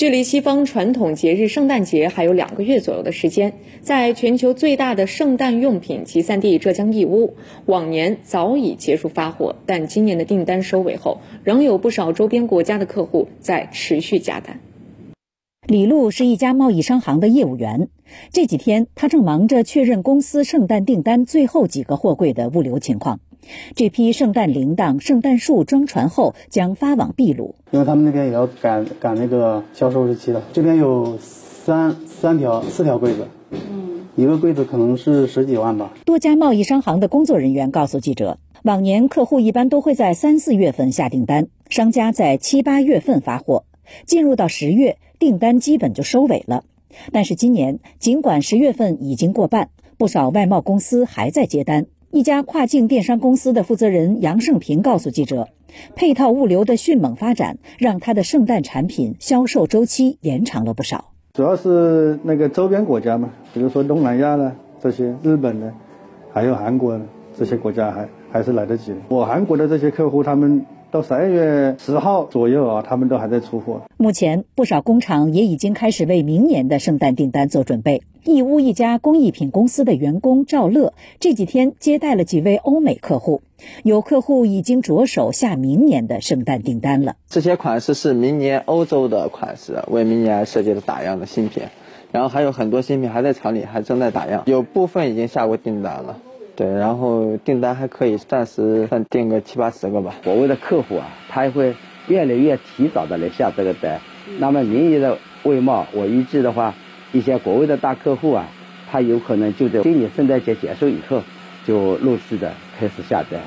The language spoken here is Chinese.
距离西方传统节日圣诞节还有两个月左右的时间，在全球最大的圣诞用品集散地浙江义乌，往年早已结束发货，但今年的订单收尾后，仍有不少周边国家的客户在持续加单。李璐是一家贸易商行的业务员，这几天他正忙着确认公司圣诞订单最后几个货柜的物流情况。这批圣诞铃铛、圣诞树装船后将发往秘鲁，因为他们那边也要赶赶那个销售日期的。这边有三三条、四条柜子，嗯，一个柜子可能是十几万吧。多家贸易商行的工作人员告诉记者，往年客户一般都会在三四月份下订单，商家在七八月份发货，进入到十月，订单基本就收尾了。但是今年，尽管十月份已经过半，不少外贸公司还在接单。一家跨境电商公司的负责人杨胜平告诉记者，配套物流的迅猛发展让他的圣诞产品销售周期延长了不少。主要是那个周边国家嘛，比如说东南亚呢，这些日本呢，还有韩国这些国家还还是来得及。我韩国的这些客户他们。到十二月十号左右啊，他们都还在出货。目前，不少工厂也已经开始为明年的圣诞订单做准备。义乌一家工艺品公司的员工赵乐这几天接待了几位欧美客户，有客户已经着手下明年的圣诞订单了。这些款式是明年欧洲的款式，为明年设计的打样的新品，然后还有很多新品还在厂里，还正在打样，有部分已经下过订单了。对，然后订单还可以，暂时算订个七八十个吧。国外的客户啊，他会越来越提早的来下这个单。那么临沂的外贸，我预计的话，一些国外的大客户啊，他有可能就在今年圣诞节结束以后，就陆续的开始下单。